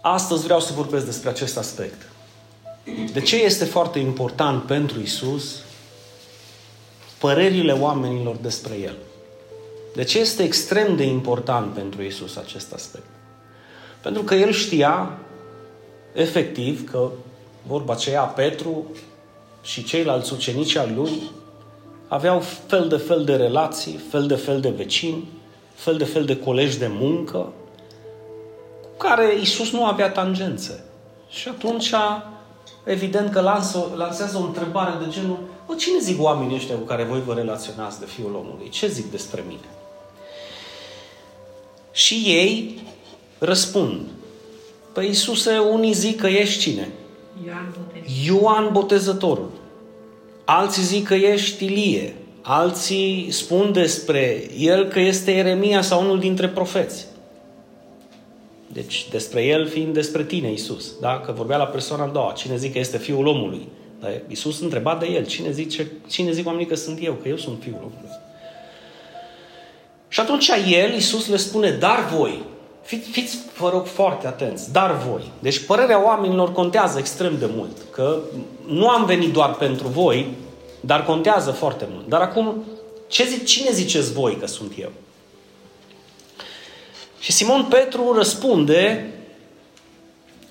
Astăzi vreau să vorbesc despre acest aspect. De ce este foarte important pentru Isus părerile oamenilor despre El? De ce este extrem de important pentru Isus acest aspect? Pentru că El știa efectiv că vorba aceea Petru și ceilalți ucenici al lui aveau fel de fel de relații, fel de fel de vecini, fel de fel de colegi de muncă, cu care Isus nu avea tangențe. Și atunci, evident că lansă, lansează o întrebare de genul, o, cine zic oamenii ăștia cu care voi vă relaționați de Fiul omului? Ce zic despre mine? Și ei răspund, păi Iisuse, unii zic că ești cine? Ioan Botezătorul. Ioan Botezătorul. Alții zic că ești Ilie. Alții spun despre el că este Eremia sau unul dintre profeți. Deci despre el fiind despre tine, Isus. Da? Că vorbea la persoana a doua. Cine zic că este fiul omului? Dar Isus întreba de el. Cine, zice, cine zic oamenii că sunt eu? Că eu sunt fiul omului. Și atunci el, Isus le spune, dar voi, Fiți, fiți, vă rog, foarte atenți, dar voi. Deci părerea oamenilor contează extrem de mult. Că nu am venit doar pentru voi, dar contează foarte mult. Dar acum, ce zi, cine ziceți voi că sunt eu? Și Simon Petru răspunde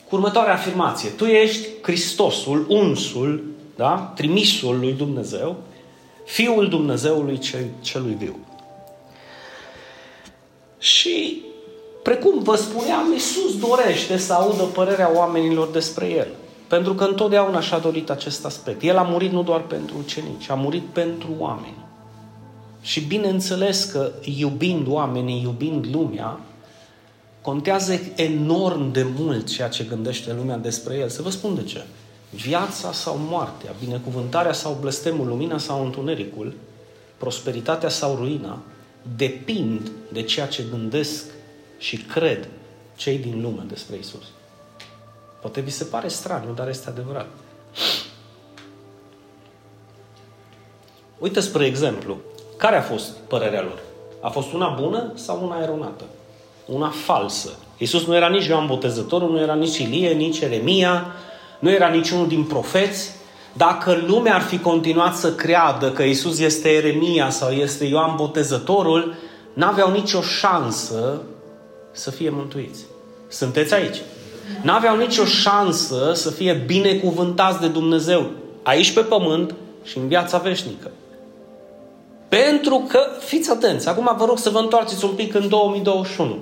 cu următoarea afirmație. Tu ești Hristosul, unsul, da? trimisul lui Dumnezeu, Fiul Dumnezeului celui viu. Și Precum vă spuneam, Iisus dorește să audă părerea oamenilor despre El. Pentru că întotdeauna și-a dorit acest aspect. El a murit nu doar pentru ucenici, a murit pentru oameni. Și bineînțeles că iubind oamenii, iubind lumea, contează enorm de mult ceea ce gândește lumea despre el. Să vă spun de ce. Viața sau moartea, binecuvântarea sau blestemul, lumina sau întunericul, prosperitatea sau ruina, depind de ceea ce gândesc și cred cei din lume despre Isus. Poate vi se pare straniu, dar este adevărat. Uite, spre exemplu, care a fost părerea lor? A fost una bună sau una eronată? Una falsă. Iisus nu era nici Ioan Botezătorul, nu era nici Ilie, nici Eremia, nu era niciunul din profeți. Dacă lumea ar fi continuat să creadă că Iisus este Eremia sau este Ioan Botezătorul, n-aveau nicio șansă să fie mântuiți. Sunteți aici. N-aveau nicio șansă să fie binecuvântați de Dumnezeu aici pe pământ și în viața veșnică. Pentru că, fiți atenți, acum vă rog să vă întoarceți un pic în 2021.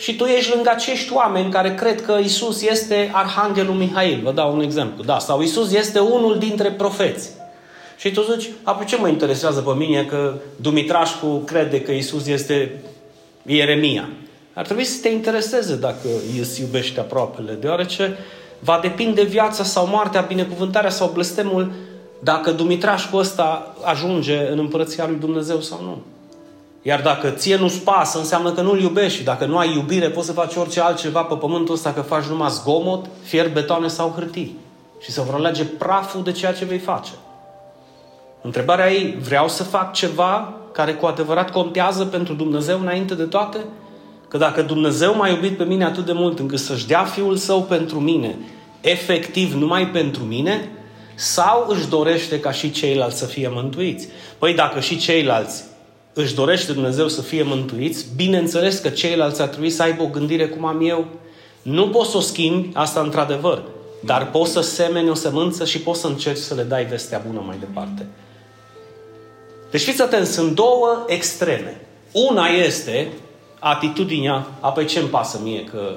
Și tu ești lângă acești oameni care cred că Isus este Arhanghelul Mihail, vă dau un exemplu, da, sau Isus este unul dintre profeți. Și tu zici, apoi ce mă interesează pe mine că Dumitrașcu crede că Isus este Ieremia? Ar trebui să te intereseze dacă îți iubește aproapele, deoarece va depinde viața sau moartea, binecuvântarea sau blestemul dacă Dumitrașcu ăsta ajunge în împărăția lui Dumnezeu sau nu. Iar dacă ție nu-ți pasă, înseamnă că nu-L iubești și dacă nu ai iubire, poți să faci orice altceva pe pământul ăsta, că faci numai zgomot, fier, betoane sau hârtii. Și să vor alege praful de ceea ce vei face. Întrebarea ei, vreau să fac ceva care cu adevărat contează pentru Dumnezeu înainte de toate? Că dacă Dumnezeu m-a iubit pe mine atât de mult încât să-și dea Fiul Său pentru mine, efectiv numai pentru mine, sau își dorește ca și ceilalți să fie mântuiți? Păi dacă și ceilalți își dorește Dumnezeu să fie mântuiți, bineînțeles că ceilalți ar trebui să aibă o gândire cum am eu. Nu poți să o schimbi, asta într-adevăr, dar poți să semeni o sămânță și poți să încerci să le dai vestea bună mai departe. Deci fiți atenți, sunt două extreme. Una este atitudinea, apoi ce-mi pasă mie că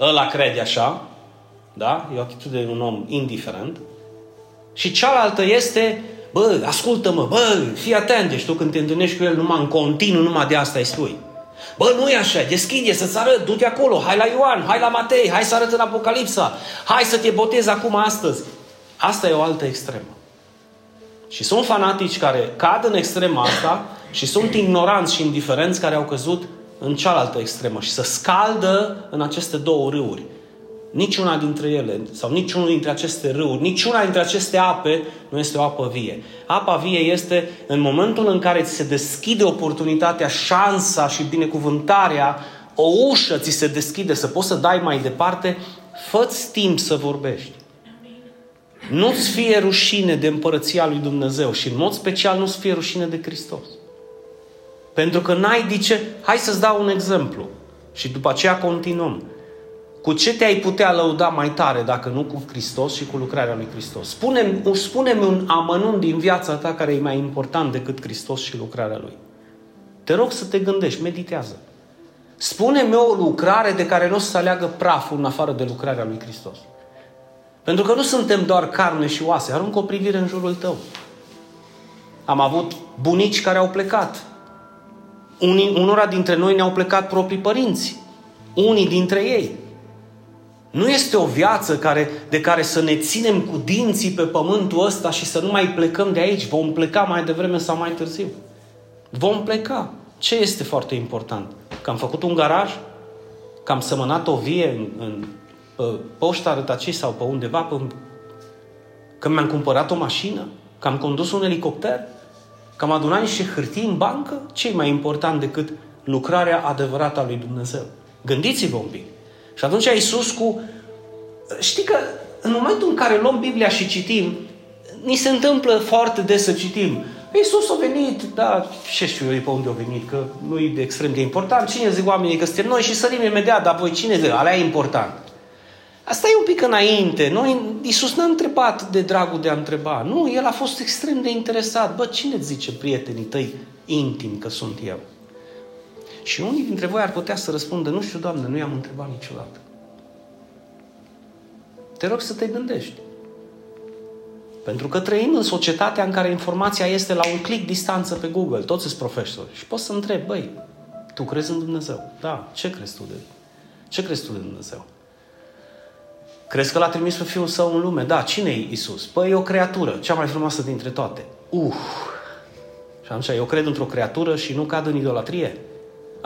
ăla crede așa, da? E o atitudine de un om indiferent. Și cealaltă este, bă, ascultă-mă, bă, fii atent, deci tu când te întâlnești cu el numai în continuu, numai de asta îi spui. Bă, nu e așa, deschide, să-ți arăt, du-te acolo, hai la Ioan, hai la Matei, hai să arăt în Apocalipsa, hai să te botezi acum astăzi. Asta e o altă extremă. Și sunt fanatici care cad în extrema asta și sunt ignoranți și indiferenți care au căzut în cealaltă extremă și să scaldă în aceste două râuri. Niciuna dintre ele, sau niciunul dintre aceste râuri, niciuna dintre aceste ape nu este o apă vie. Apa vie este în momentul în care ți se deschide oportunitatea, șansa și binecuvântarea o ușă ți se deschide să poți să dai mai departe, fă-ți timp să vorbești. Nu-ți fie rușine de împărăția lui Dumnezeu și în mod special nu-ți fie rușine de Hristos. Pentru că n-ai de ce... Hai să-ți dau un exemplu și după aceea continuăm. Cu ce te-ai putea lăuda mai tare dacă nu cu Hristos și cu lucrarea lui Hristos? Spune-mi, spune un amănunt din viața ta care e mai important decât Hristos și lucrarea lui. Te rog să te gândești, meditează. Spune-mi o lucrare de care nu o să aleagă praful în afară de lucrarea lui Hristos. Pentru că nu suntem doar carne și oase. Aruncă o privire în jurul tău. Am avut bunici care au plecat. Unii, unora dintre noi ne-au plecat proprii părinți. Unii dintre ei. Nu este o viață care, de care să ne ținem cu dinții pe pământul ăsta și să nu mai plecăm de aici. Vom pleca mai devreme sau mai târziu. Vom pleca. Ce este foarte important? Că am făcut un garaj? Că am sămănat o vie în, în pe poșta rătacii sau pe undeva? Pe... Că mi-am cumpărat o mașină? Că am condus un elicopter? Că am adunat niște hârtii în bancă? ce mai important decât lucrarea adevărată a lui Dumnezeu? Gândiți-vă un pic. Și atunci Iisus cu... Știi că în momentul în care luăm Biblia și citim, ni se întâmplă foarte des să citim. Iisus a venit, da, ce știu eu pe unde a venit, că nu e extrem de important. Cine zic oamenii că suntem noi și sărim imediat, dar voi cine zic? Alea e important. Asta e un pic înainte. Noi, Iisus n-a întrebat de dragul de a întreba. Nu, El a fost extrem de interesat. Bă, cine zice prietenii tăi intim că sunt eu? Și unii dintre voi ar putea să răspundă, nu știu, Doamne, nu i-am întrebat niciodată. Te rog să te gândești. Pentru că trăim în societatea în care informația este la un click distanță pe Google. Toți sunt profesori. Și poți să întrebi, băi, tu crezi în Dumnezeu? Da. Ce crezi tu de Ce crezi tu de Dumnezeu? Crezi că l-a trimis pe Fiul Său în lume? Da. Cine e Isus? Păi e o creatură, cea mai frumoasă dintre toate. Uh! Și atunci eu cred într-o creatură și nu cad în idolatrie.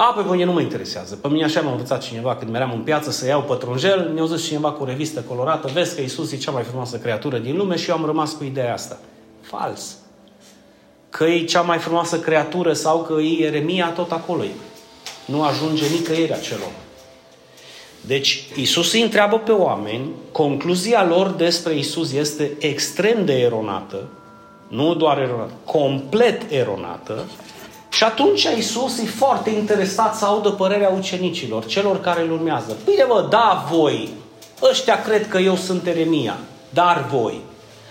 A, pe mine nu mă interesează. Pe mine așa m-a învățat cineva când meream în piață să iau pătrunjel, mi-a zis cineva cu o revistă colorată, vezi că Isus e cea mai frumoasă creatură din lume și eu am rămas cu ideea asta. Fals. Că e cea mai frumoasă creatură sau că e Ieremia, tot acolo e. Nu ajunge nicăieri acel om. Deci, Isus îi întreabă pe oameni, concluzia lor despre Isus este extrem de eronată, nu doar eronată, complet eronată, și atunci Isus e foarte interesat să audă părerea ucenicilor, celor care îl urmează. Bine mă, da voi, ăștia cred că eu sunt Eremia, dar voi.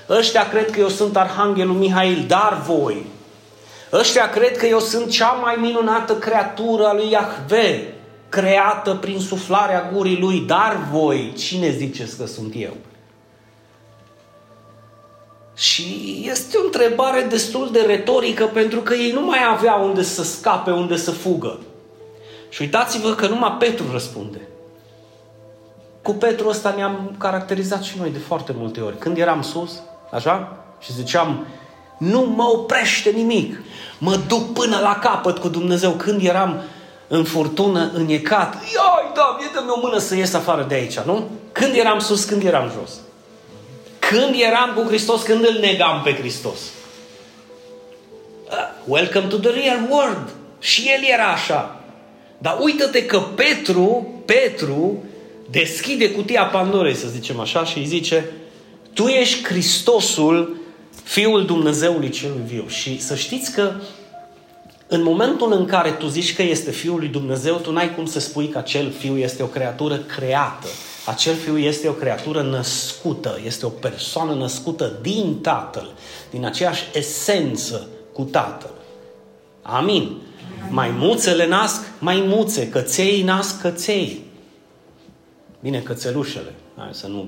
Ăștia cred că eu sunt Arhanghelul Mihail, dar voi. Ăștia cred că eu sunt cea mai minunată creatură a lui Iahve, creată prin suflarea gurii lui, dar voi, cine ziceți că sunt eu? Și este o întrebare destul de retorică pentru că ei nu mai aveau unde să scape, unde să fugă. Și uitați-vă că numai Petru răspunde. Cu Petru ăsta ne-am caracterizat și noi de foarte multe ori. Când eram sus, așa, și ziceam, nu mă oprește nimic, mă duc până la capăt cu Dumnezeu. Când eram în furtună, îniecat, ioi, da, dă-mi o mână să ies afară de aici, nu? Când eram sus, când eram jos. Când eram cu Hristos, când îl negam pe Hristos. Uh, welcome to the real world. Și el era așa. Dar uită-te că Petru, Petru, deschide cutia Pandorei, să zicem așa, și îi zice, tu ești Hristosul, Fiul Dumnezeului celui viu. Și să știți că în momentul în care tu zici că este Fiul lui Dumnezeu, tu n-ai cum să spui că acel Fiu este o creatură creată. Acel fiu este o creatură născută, este o persoană născută din Tatăl, din aceeași esență cu Tatăl. Amin. Maimuțele nasc maimuțe, căței nasc căței. Bine, cățelușele. Hai să nu...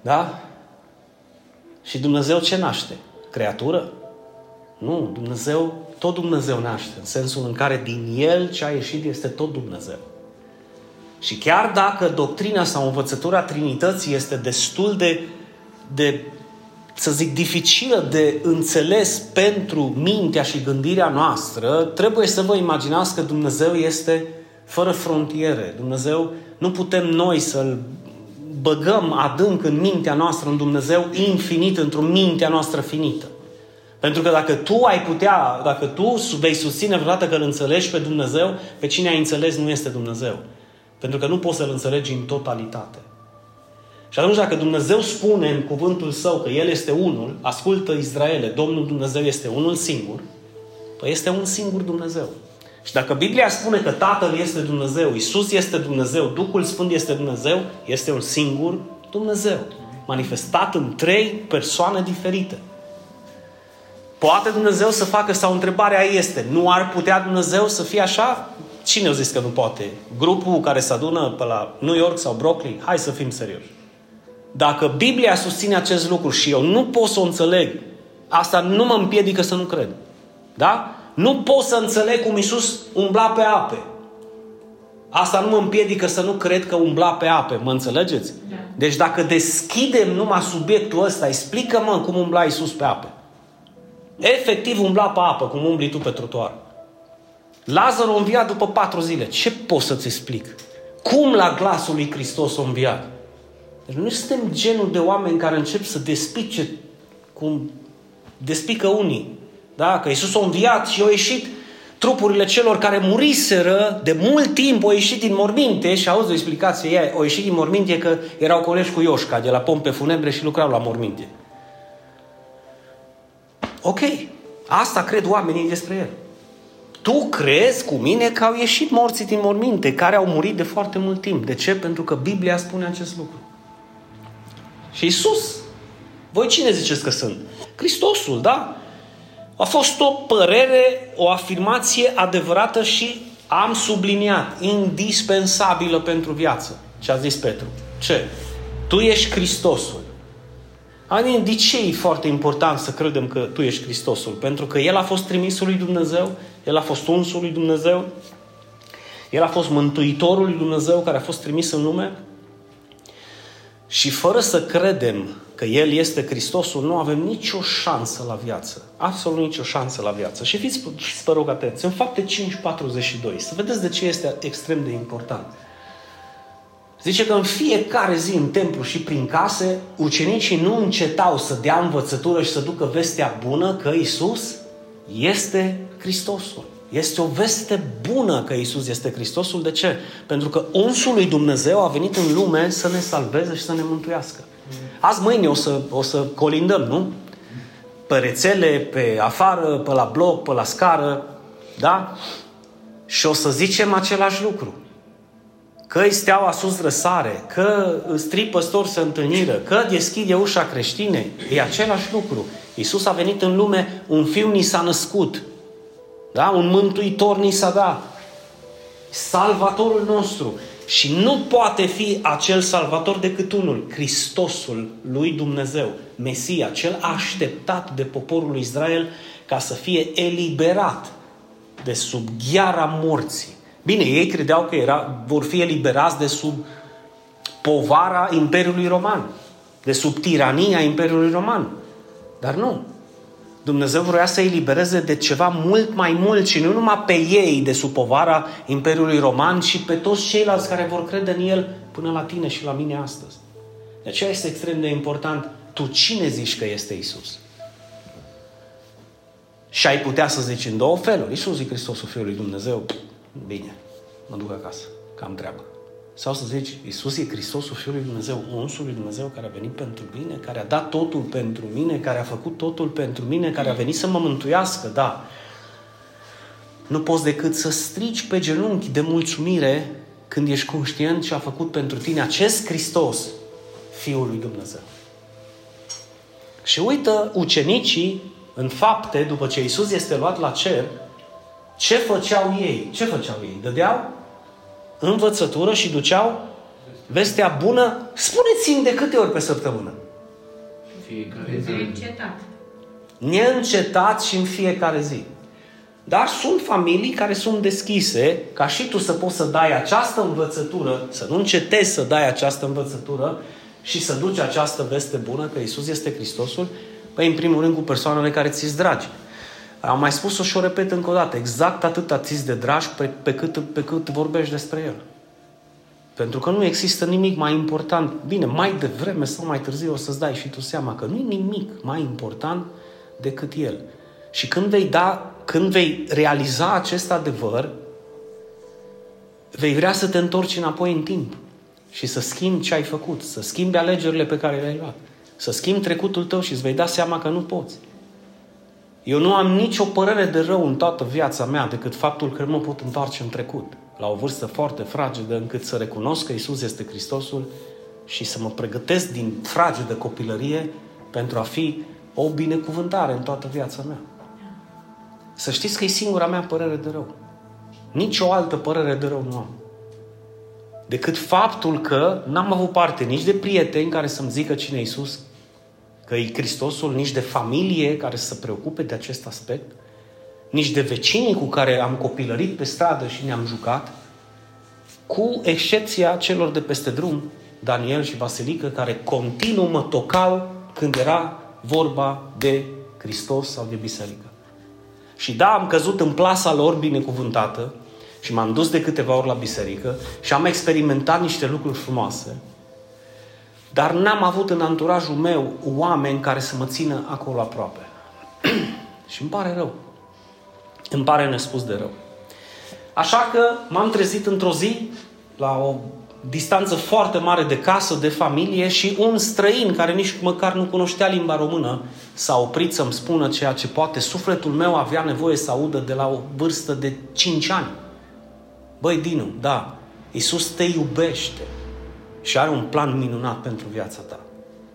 Da? Și Dumnezeu ce naște? Creatură? Nu, Dumnezeu, tot Dumnezeu naște, în sensul în care din El ce a ieșit este tot Dumnezeu. Și chiar dacă doctrina sau învățătura Trinității este destul de, de să zic, dificilă de înțeles pentru mintea și gândirea noastră, trebuie să vă imaginați că Dumnezeu este fără frontiere. Dumnezeu, nu putem noi să-L băgăm adânc în mintea noastră în Dumnezeu infinit, într-o mintea noastră finită. Pentru că dacă tu ai putea, dacă tu vei susține vreodată că îl înțelegi pe Dumnezeu, pe cine ai înțeles nu este Dumnezeu. Pentru că nu poți să-L înțelegi în totalitate. Și atunci dacă Dumnezeu spune în cuvântul Său că El este unul, ascultă Israele, Domnul Dumnezeu este unul singur, păi este un singur Dumnezeu. Și dacă Biblia spune că Tatăl este Dumnezeu, Isus este Dumnezeu, Duhul Sfânt este Dumnezeu, este un singur Dumnezeu. Manifestat în trei persoane diferite. Poate Dumnezeu să facă, sau întrebarea este, nu ar putea Dumnezeu să fie așa? Cine a zis că nu poate? Grupul care se adună pe la New York sau Brooklyn? Hai să fim serioși. Dacă Biblia susține acest lucru și eu nu pot să o înțeleg, asta nu mă împiedică să nu cred. Da? Nu pot să înțeleg cum Isus umbla pe ape. Asta nu mă împiedică să nu cred că umbla pe ape. Mă înțelegeți? Da. Deci dacă deschidem numai subiectul ăsta, explică-mă cum umbla Isus pe ape. Efectiv umbla pe apă, cum umbli tu pe trotuar. Lazar a înviat după patru zile. Ce pot să-ți explic? Cum la glasul lui Hristos a înviat? Deci nu suntem genul de oameni care încep să despice cum despică unii. Da? Că Iisus a înviat și a ieșit trupurile celor care muriseră de mult timp, au ieșit din morminte și auzi o explicație ei, au ieșit din morminte că erau colegi cu Ioșca de la pompe funebre și lucrau la morminte. Ok, asta cred oamenii despre el. Tu crezi cu mine că au ieșit morții din morminte, care au murit de foarte mult timp. De ce? Pentru că Biblia spune acest lucru. Și Isus, voi cine ziceți că sunt? Hristosul, da? A fost o părere, o afirmație adevărată și am subliniat, indispensabilă pentru viață. Ce a zis Petru? Ce? Tu ești Hristosul. Adică de ce e foarte important să credem că tu ești Hristosul? Pentru că El a fost trimisul lui Dumnezeu, El a fost unsul lui Dumnezeu, El a fost mântuitorul lui Dumnezeu care a fost trimis în lume și fără să credem că El este Hristosul, nu avem nicio șansă la viață. Absolut nicio șansă la viață. Și fiți, vă rog atenți, în fapte 5.42, să vedeți de ce este extrem de important. Zice că în fiecare zi în templu și prin case, ucenicii nu încetau să dea învățătură și să ducă vestea bună că Isus este Hristosul. Este o veste bună că Isus este Hristosul. De ce? Pentru că unsul lui Dumnezeu a venit în lume să ne salveze și să ne mântuiască. Azi mâine o să, o să colindăm, nu? Pe rețele, pe afară, pe la bloc, pe la scară, da? Și o să zicem același lucru. Că steaua sus răsare, că strii păstori să întâlniră, că deschide ușa creștine, e același lucru. Iisus a venit în lume, un fiu ni s-a născut, da? Un mântuitor ni s-a dat. Salvatorul nostru. Și nu poate fi acel salvator decât unul, Hristosul lui Dumnezeu, Mesia, cel așteptat de poporul lui Israel ca să fie eliberat de sub gheara morții. Bine, ei credeau că era, vor fi eliberați de sub povara Imperiului Roman, de sub tirania Imperiului Roman. Dar nu. Dumnezeu vrea să-i libereze de ceva mult mai mult și nu numai pe ei de sub povara Imperiului Roman, ci pe toți ceilalți care vor crede în El până la tine și la mine astăzi. De aceea este extrem de important. Tu cine zici că este Isus? Și ai putea să zici în două feluri. Isus e Hristosul Fiului lui Dumnezeu. Bine, mă duc acasă, că am treabă. Sau să zici, Iisus e Hristosul Fiul lui Dumnezeu, unsul lui Dumnezeu care a venit pentru mine, care a dat totul pentru mine, care a făcut totul pentru mine, care a venit să mă mântuiască, da. Nu poți decât să strici pe genunchi de mulțumire când ești conștient și a făcut pentru tine acest Hristos, Fiul lui Dumnezeu. Și uită ucenicii în fapte, după ce Iisus este luat la cer, ce făceau ei? Ce făceau ei? Dădeau învățătură și duceau vestea bună, spuneți-mi de câte ori pe săptămână? Fiecare zi. Neîncetat. Neîncetat și în fiecare zi. Dar sunt familii care sunt deschise ca și tu să poți să dai această învățătură, să nu încetezi să dai această învățătură și să duci această veste bună că Isus este Hristosul, păi în primul rând cu persoanele care ți-s dragi. Am mai spus-o și o repet încă o dată. Exact atât ți de drag pe, pe, cât, pe cât vorbești despre el. Pentru că nu există nimic mai important. Bine, mai devreme sau mai târziu o să-ți dai și tu seama că nu e nimic mai important decât el. Și când vei da, când vei realiza acest adevăr, vei vrea să te întorci înapoi în timp și să schimbi ce ai făcut, să schimbi alegerile pe care le-ai luat, să schimbi trecutul tău și îți vei da seama că nu poți. Eu nu am nicio părere de rău în toată viața mea decât faptul că nu mă pot întoarce în trecut, la o vârstă foarte fragedă, încât să recunosc că Isus este Hristosul și să mă pregătesc din fragedă copilărie pentru a fi o binecuvântare în toată viața mea. Să știți că e singura mea părere de rău. Nici o altă părere de rău nu am. Decât faptul că n-am avut parte nici de prieteni care să-mi zică cine e Iisus, că e Hristosul, nici de familie care să se preocupe de acest aspect, nici de vecinii cu care am copilărit pe stradă și ne-am jucat, cu excepția celor de peste drum, Daniel și Vasilică, care continuu mă tocau când era vorba de Hristos sau de biserică. Și da, am căzut în plasa lor binecuvântată și m-am dus de câteva ori la biserică și am experimentat niște lucruri frumoase, dar n-am avut în anturajul meu oameni care să mă țină acolo aproape. și îmi pare rău. Îmi pare nespus de rău. Așa că m-am trezit într-o zi la o distanță foarte mare de casă, de familie și un străin care nici măcar nu cunoștea limba română s-a oprit să-mi spună ceea ce poate sufletul meu avea nevoie să audă de la o vârstă de 5 ani. Băi, Dinu, da, Iisus te iubește și are un plan minunat pentru viața ta.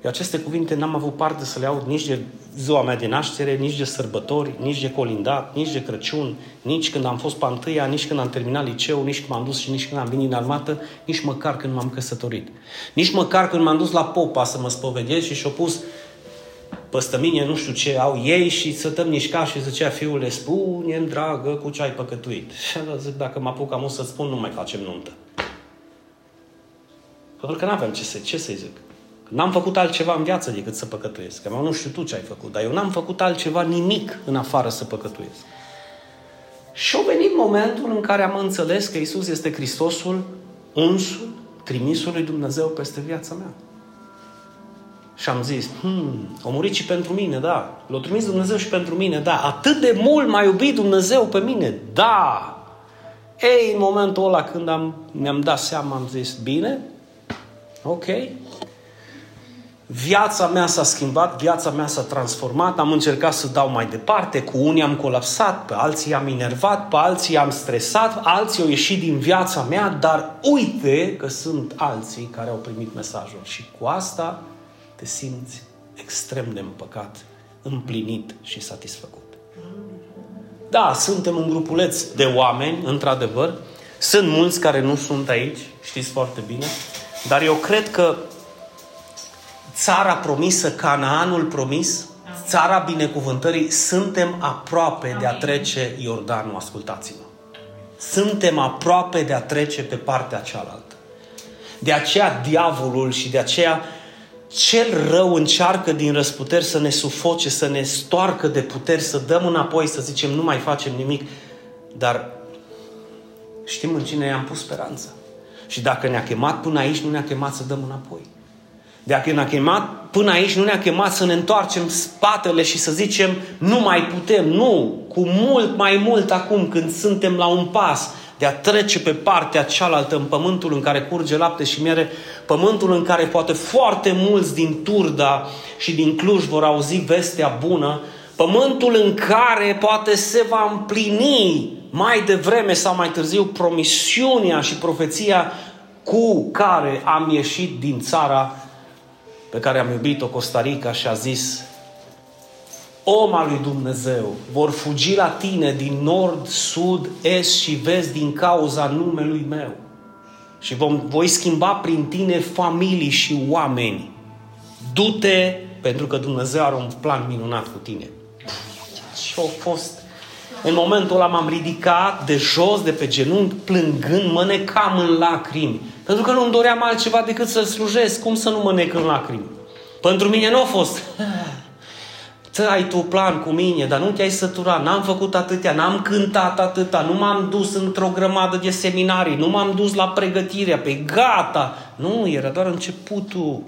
Eu aceste cuvinte n-am avut parte să le aud nici de ziua mea de naștere, nici de sărbători, nici de colindat, nici de Crăciun, nici când am fost pe întâia, nici când am terminat liceu, nici când m-am dus și nici când am venit în armată, nici măcar când m-am căsătorit. Nici măcar când m-am dus la popa să mă spovedesc și și-o pus păstămine, nu știu ce au ei și să tăm nișca și zicea fiule, spune dragă, cu ce ai păcătuit. Și zic, dacă mă apuc am să spun, nu mai facem nuntă. Pentru că nu aveam ce, să, ce să-i zic. N-am făcut altceva în viață decât să păcătuiesc. Că nu știu tu ce ai făcut, dar eu n-am făcut altceva nimic în afară să păcătuiesc. Și a venit momentul în care am înțeles că Isus este Hristosul, unsul, trimisul lui Dumnezeu peste viața mea. Și am zis, hmm, a murit și pentru mine, da. L-a trimis Dumnezeu și pentru mine, da. Atât de mult m-a iubit Dumnezeu pe mine, da. Ei, în momentul ăla când am, mi-am dat seama, am zis, bine, ok, Viața mea s-a schimbat, viața mea s-a transformat, am încercat să dau mai departe, cu unii am colapsat, pe alții am enervat, pe alții am stresat, alții au ieșit din viața mea, dar uite că sunt alții care au primit mesajul. Și cu asta te simți extrem de împăcat, împlinit și satisfăcut. Da, suntem un grupuleț de oameni, într-adevăr. Sunt mulți care nu sunt aici, știți foarte bine, dar eu cred că țara promisă, Canaanul promis, țara binecuvântării, suntem aproape de a trece Iordanul, ascultați-mă. Suntem aproape de a trece pe partea cealaltă. De aceea diavolul și de aceea cel rău încearcă din răsputeri să ne sufoce, să ne stoarcă de puteri, să dăm înapoi, să zicem nu mai facem nimic. Dar știm în cine i-am pus speranța. Și dacă ne-a chemat până aici, nu ne-a chemat să dăm înapoi. Dacă ne-a chemat până aici, nu ne-a chemat să ne întoarcem spatele și să zicem nu mai putem. Nu, cu mult mai mult acum când suntem la un pas de a trece pe partea cealaltă în pământul în care curge lapte și miere, pământul în care poate foarte mulți din Turda și din Cluj vor auzi vestea bună, pământul în care poate se va împlini mai devreme sau mai târziu promisiunea și profeția cu care am ieșit din țara pe care am iubit-o, Costa Rica, și a zis Om al lui Dumnezeu, vor fugi la tine din nord, sud, est și vest din cauza numelui meu. Și vom, voi schimba prin tine familii și oameni. Du-te, pentru că Dumnezeu are un plan minunat cu tine. Și au fost în momentul ăla m-am ridicat de jos, de pe genunchi, plângând, mă necam în lacrimi. Pentru că nu-mi doream altceva decât să-L slujesc. Cum să nu mă nec în lacrimi? Pentru mine nu a fost. Ță ai tu plan cu mine, dar nu te-ai săturat, n-am făcut atâtea, n-am cântat atâta, nu m-am dus într-o grămadă de seminarii, nu m-am dus la pregătirea, pe gata. Nu, era doar începutul.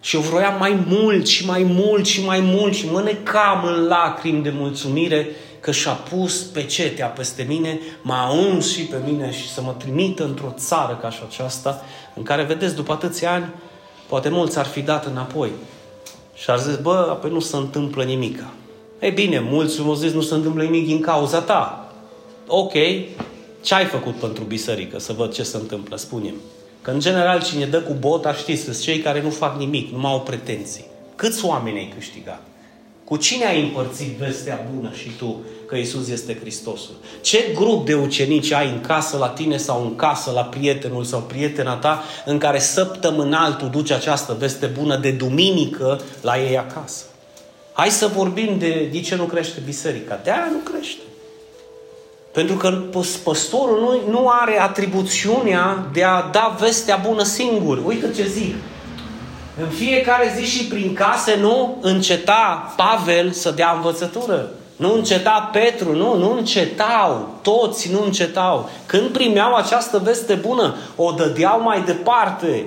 Și eu vroiam mai mult și mai mult și mai mult și mă necam în lacrimi de mulțumire că și-a pus pecetea peste mine, m-a uns și pe mine și să mă trimită într-o țară ca și aceasta, în care, vedeți, după atâția ani, poate mulți ar fi dat înapoi. Și ar zis, bă, apoi nu se întâmplă nimic. Ei bine, mulți au zis, nu se întâmplă nimic din cauza ta. Ok, ce ai făcut pentru biserică? Să văd ce se întâmplă, spune-mi. Că în general cine dă cu bota, știți, sunt cei care nu fac nimic, nu mai au pretenții. Câți oameni ai câștigat? Cu cine ai împărțit vestea bună și tu că Isus este Hristosul? Ce grup de ucenici ai în casă la tine sau în casă la prietenul sau prietena ta în care săptămânal tu duci această veste bună de duminică la ei acasă? Hai să vorbim de de ce nu crește biserica. De aia nu crește. Pentru că păstorul nu, nu are atribuțiunea de a da vestea bună singur. Uite ce zic. În fiecare zi și prin case nu înceta Pavel să dea învățătură. Nu înceta Petru, nu, nu încetau. Toți nu încetau. Când primeau această veste bună, o dădeau mai departe.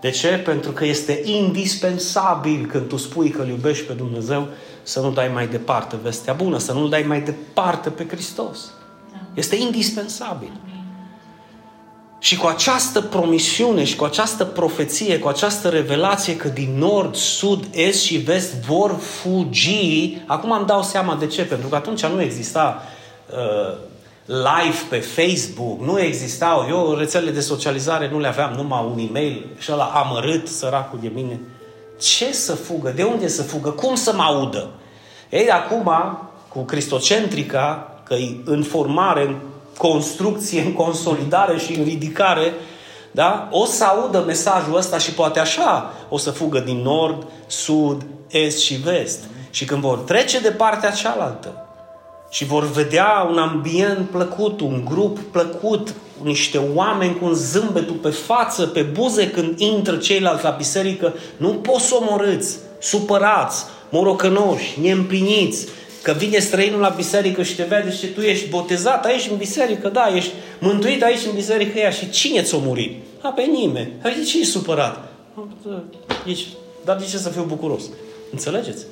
De ce? Pentru că este indispensabil când tu spui că îl iubești pe Dumnezeu să nu dai mai departe vestea bună, să nu dai mai departe pe Hristos. Da. Este indispensabil. Și cu această promisiune și cu această profeție, cu această revelație că din nord, sud, est și vest vor fugi, acum îmi dau seama de ce, pentru că atunci nu exista uh, live pe Facebook, nu existau, eu rețelele de socializare nu le aveam, numai un e-mail și ăla amărât, săracul de mine. Ce să fugă? De unde să fugă? Cum să mă audă? Ei, acum, cu Cristocentrica, că e în formare, în construcție, în consolidare și în ridicare, da? o să audă mesajul ăsta și poate așa o să fugă din nord, sud, est și vest. Și când vor trece de partea cealaltă și vor vedea un ambient plăcut, un grup plăcut, niște oameni cu un zâmbetul pe față, pe buze când intră ceilalți la biserică, nu poți să omorâți, supărați, morocănoși, neîmpliniți, Că vine străinul la biserică și te vede și tu ești botezat aici în biserică, da, ești mântuit aici în biserică ea și cine ți-a murit? A, pe nimeni. Hai, de ce e supărat? Deci, dar de ce să fiu bucuros? Înțelegeți?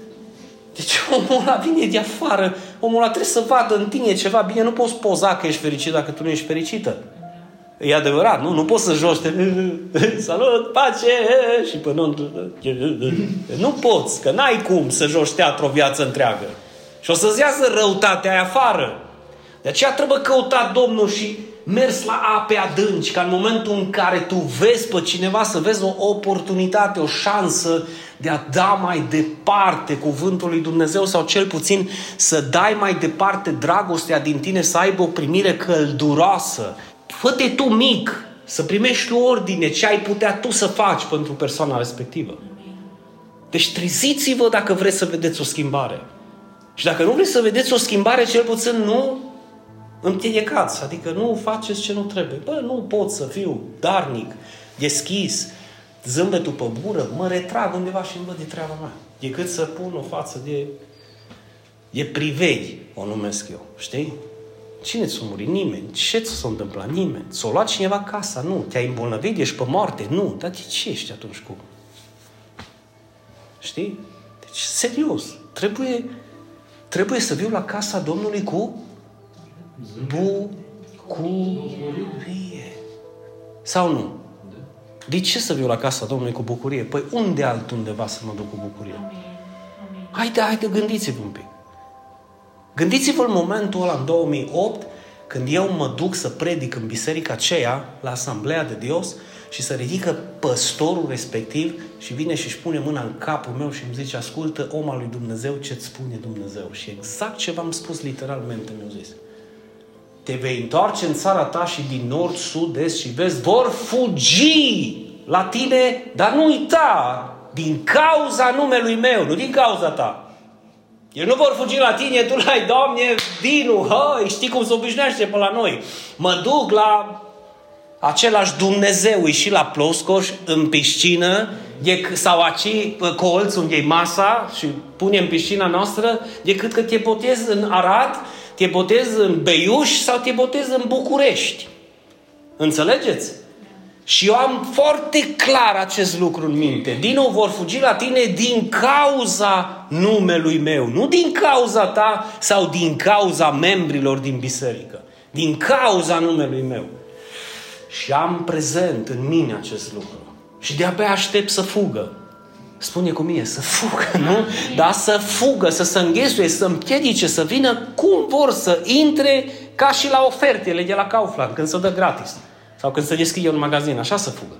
Deci omul ăla vine de afară, omul ăla trebuie să vadă în tine ceva. Bine, nu poți poza că ești fericit dacă tu nu ești fericită. E adevărat, nu? Nu poți să joci te... Salut, pace! Și până nu... Nu poți, că n-ai cum să joci teatru o viață întreagă. Și o să-ți iasă răutatea aia afară. De aceea trebuie căutat Domnul și mers la ape adânci, ca în momentul în care tu vezi pe cineva, să vezi o oportunitate, o șansă de a da mai departe cuvântul lui Dumnezeu sau cel puțin să dai mai departe dragostea din tine, să aibă o primire călduroasă. Fă-te tu mic, să primești ordine ce ai putea tu să faci pentru persoana respectivă. Deci treziți-vă dacă vreți să vedeți o schimbare. Și dacă nu vreți să vedeți o schimbare, cel puțin nu împiedicați, adică nu faceți ce nu trebuie. Bă, nu pot să fiu darnic, deschis, zâmbetul pe bură, mă retrag undeva și îmi văd de treaba mea. Decât să pun o față de, de privei, o numesc eu, știi? Cine ți-a murit? Nimeni. Ce ți s-a întâmplat? Nimeni. S-a luat cineva casa? Nu. Te-ai îmbolnăvit? Ești pe moarte? Nu. Dar de ce ești atunci cu? Știi? Deci, serios. Trebuie trebuie să viu la casa Domnului cu bucurie. Sau nu? De ce să viu la casa Domnului cu bucurie? Păi unde altundeva să mă duc cu bucurie? Haide, haide, gândiți-vă un pic. Gândiți-vă în momentul ăla, în 2008, când eu mă duc să predic în biserica aceea, la Asamblea de Dios, și să ridică păstorul respectiv și vine și își pune mâna în capul meu și îmi zice, ascultă, om al lui Dumnezeu, ce-ți spune Dumnezeu. Și exact ce v-am spus literalmente mi-au zis. Te vei întoarce în țara ta și din nord, sud, est și vest vor fugi la tine, dar nu uita, din cauza numelui meu, nu din cauza ta. Ei nu vor fugi la tine, tu lai, Doamne, vinu, hăi, știi cum se obișnuiește pe la noi. Mă duc la același Dumnezeu și la Ploscoș, în piscină, de, sau aci colț unde e masa și pune în piscina noastră, decât că te botezi în Arad, te botezi în Beiuș sau te botezi în București. Înțelegeți? Și eu am foarte clar acest lucru în minte. Din nou vor fugi la tine din cauza numelui meu. Nu din cauza ta sau din cauza membrilor din biserică. Din cauza numelui meu. Și am prezent în mine acest lucru. Și de-abia aștept să fugă. Spune cu mine, să fugă, nu? Da, să fugă, să se înghesuie, să împiedice, să vină cum vor să intre ca și la ofertele de la Kaufland, când se dă gratis. Sau când se deschide un magazin, așa să fugă.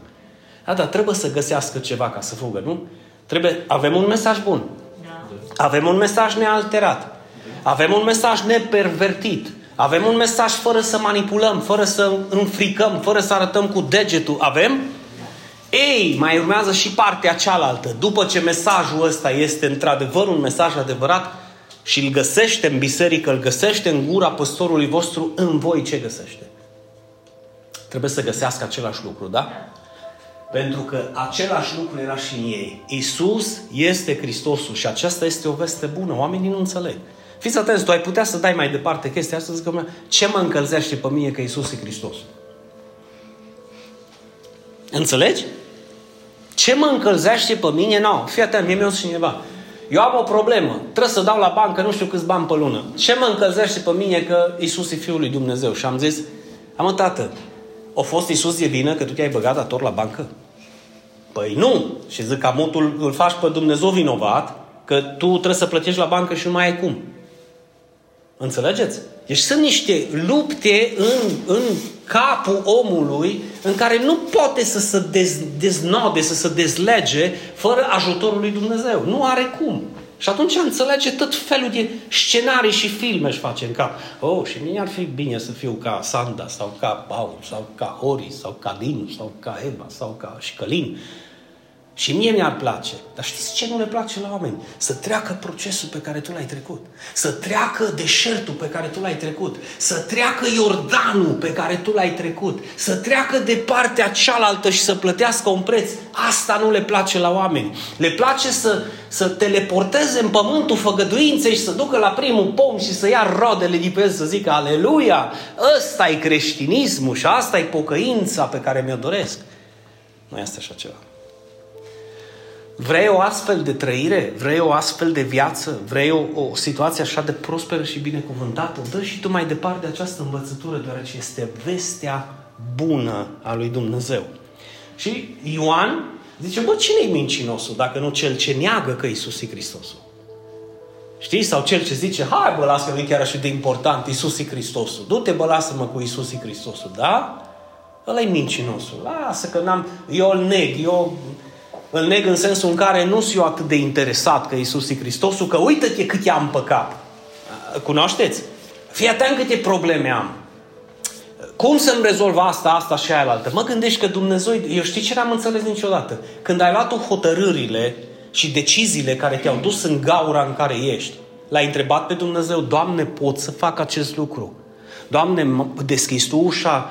Da, dar trebuie să găsească ceva ca să fugă, nu? Trebuie, avem un mesaj bun. Da. Avem un mesaj nealterat. Avem un mesaj nepervertit. Avem un mesaj fără să manipulăm, fără să înfricăm, fără să arătăm cu degetul. Avem? Ei, mai urmează și partea cealaltă. După ce mesajul ăsta este într-adevăr un mesaj adevărat și îl găsește în biserică, îl găsește în gura păstorului vostru, în voi ce găsește? Trebuie să găsească același lucru, da? Pentru că același lucru era și în ei. Isus este Hristosul și aceasta este o veste bună. Oamenii nu înțeleg. Fiți atenți, tu ai putea să dai mai departe chestia asta, zic că ce mă încălzește pe mine că Isus e Hristos? Înțelegi? Ce mă încălzește pe mine? Nu, no. fii atent, mie mi cineva. Eu am o problemă. Trebuie să dau la bancă nu știu câți bani pe lună. Ce mă încălzește pe mine că Isus e Fiul lui Dumnezeu? Și am zis, am tată, a fost Isus e bine că tu te-ai băgat dator la bancă? Păi nu. Și zic că amutul îl faci pe Dumnezeu vinovat, că tu trebuie să plătești la bancă și nu mai ai cum. Înțelegeți? Deci sunt niște lupte în, în capul omului în care nu poate să se dez, deznode, să se dezlege fără ajutorul lui Dumnezeu. Nu are cum. Și atunci înțelege tot felul de scenarii și filme își face în cap. Oh, și mie ar fi bine să fiu ca Sanda, sau ca Paul, sau ca Ori, sau ca Linu, sau ca Eva, sau ca Șcălin. Și mie mi-ar place. Dar știți ce nu le place la oameni? Să treacă procesul pe care tu l-ai trecut. Să treacă deșertul pe care tu l-ai trecut. Să treacă Iordanul pe care tu l-ai trecut. Să treacă de partea cealaltă și să plătească un preț. Asta nu le place la oameni. Le place să, să teleporteze în pământul făgăduinței și să ducă la primul pom și să ia rodele de pe el să zică Aleluia! Ăsta e creștinismul și asta e pocăința pe care mi-o doresc. Nu este așa ceva. Vrei o astfel de trăire? Vrei o astfel de viață? Vrei o, o situație așa de prosperă și binecuvântată? Dă și tu mai departe această învățătură, deoarece este vestea bună a lui Dumnezeu. Și Ioan zice, bă, cine e mincinosul dacă nu cel ce neagă că Isus e Hristosul? Știi? Sau cel ce zice, hai bă, lasă că nu e chiar așa de important, Isus e Hristosul. Du-te bă, lasă-mă cu Isus e Hristosul, da? Ăla e mincinosul. Lasă că n-am, eu îl neg, eu îl neg în sensul în care nu sunt eu atât de interesat că Isus e Hristosul, că uită-te cât i-am păcat. Cunoașteți? Fii atent câte probleme am. Cum să-mi rezolv asta, asta și aia altă? Mă gândești că Dumnezeu... Eu știi ce n-am înțeles niciodată? Când ai luat hotărârile și deciziile care te-au dus în gaura în care ești, l-ai întrebat pe Dumnezeu, Doamne, pot să fac acest lucru? Doamne, deschizi Tu ușa,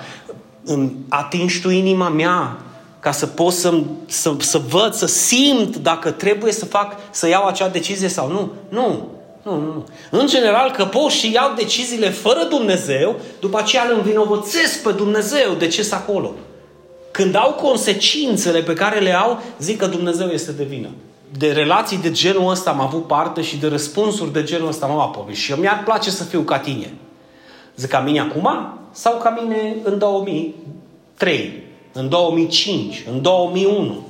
atingi Tu inima mea, ca să pot să, să, să văd, să simt dacă trebuie să fac, să iau acea decizie sau nu. Nu. Nu, nu. În general, că pot și iau deciziile fără Dumnezeu, după aceea îl învinovățesc pe Dumnezeu de ce sunt acolo. Când au consecințele pe care le au, zic că Dumnezeu este de vină. De relații de genul ăsta am avut parte și de răspunsuri de genul ăsta am avut povesti. Și eu mi-ar place să fiu ca tine. Zic ca mine acum sau ca mine în 2003? În 2005, în 2001.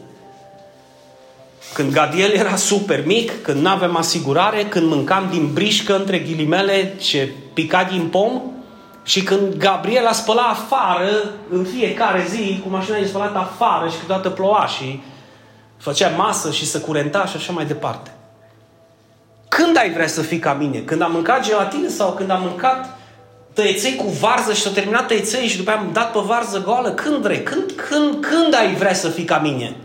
Când Gadiel era super mic, când nu avem asigurare, când mâncam din brișcă între ghilimele ce pica din pom și când Gabriela spăla afară în fiecare zi cu mașina ei spălată afară și câteodată ploua și făcea masă și să curenta și așa mai departe. Când ai vrea să fii ca mine? Când am mâncat gelatină sau când am mâncat tăieței cu varză și s-au terminat tăieței și după aia am dat pe varză goală. Când vrei? Când, când, când ai vrea să fii ca mine?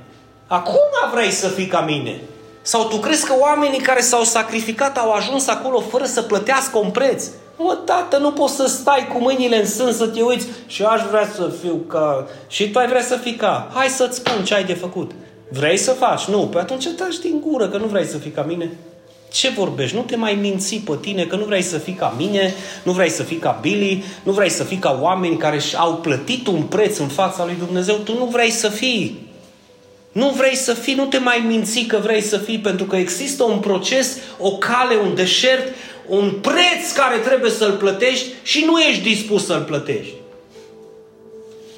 Acum vrei să fii ca mine? Sau tu crezi că oamenii care s-au sacrificat au ajuns acolo fără să plătească un preț? Mă, tată, nu poți să stai cu mâinile în sân să te uiți și aș vrea să fiu ca... Și tu ai vrea să fii ca... Hai să-ți spun ce ai de făcut. Vrei să faci? Nu. Păi atunci taci din gură că nu vrei să fii ca mine. Ce vorbești? Nu te mai minți pe tine că nu vrei să fii ca mine, nu vrei să fii ca Billy, nu vrei să fii ca oameni care au plătit un preț în fața lui Dumnezeu. Tu nu vrei să fii. Nu vrei să fii, nu te mai minți că vrei să fii, pentru că există un proces, o cale, un deșert, un preț care trebuie să-l plătești și nu ești dispus să-l plătești.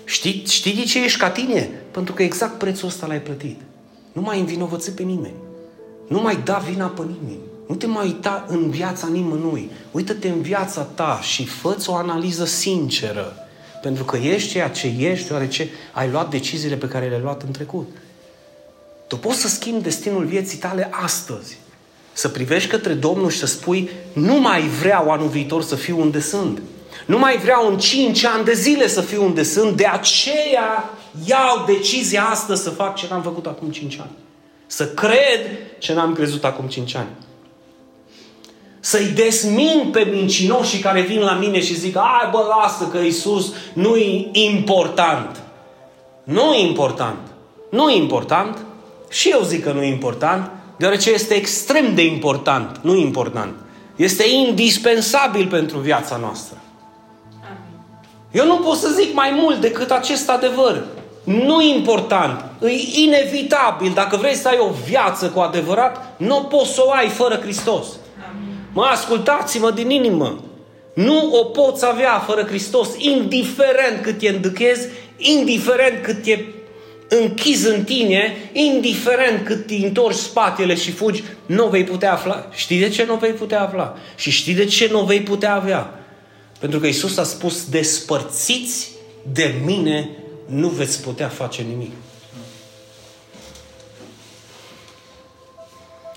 Știi, știi de ce ești ca tine? Pentru că exact prețul ăsta l-ai plătit. Nu mai învinovăți pe nimeni. Nu mai da vina pe nimeni. Nu te mai uita în viața nimănui. Uită-te în viața ta și fă o analiză sinceră. Pentru că ești ceea ce ești, deoarece ai luat deciziile pe care le-ai luat în trecut. Tu poți să schimbi destinul vieții tale astăzi. Să privești către Domnul și să spui, nu mai vreau anul viitor să fiu unde sunt. Nu mai vreau în 5 ani de zile să fiu unde sunt, de aceea iau decizia astăzi să fac ce n-am făcut acum 5 ani. Să cred ce n-am crezut acum 5 ani. Să-i desmin pe mincinoșii care vin la mine și zic, ai bă, lasă că Isus nu e important. Nu e important. Nu e important. Și eu zic că nu e important, deoarece este extrem de important, nu important. Este indispensabil pentru viața noastră. Eu nu pot să zic mai mult decât acest adevăr. Nu important, e inevitabil. Dacă vrei să ai o viață cu adevărat, nu poți să o ai fără Hristos. Mă, ascultați-mă din inimă. Nu o poți avea fără Hristos, indiferent cât e îndâchezi, indiferent cât e închizi în tine, indiferent cât îi întorci spatele și fugi, nu vei putea afla. Știi de ce nu vei putea afla? Și știi de ce nu vei putea avea? Pentru că Isus a spus, despărțiți de mine, nu veți putea face nimic.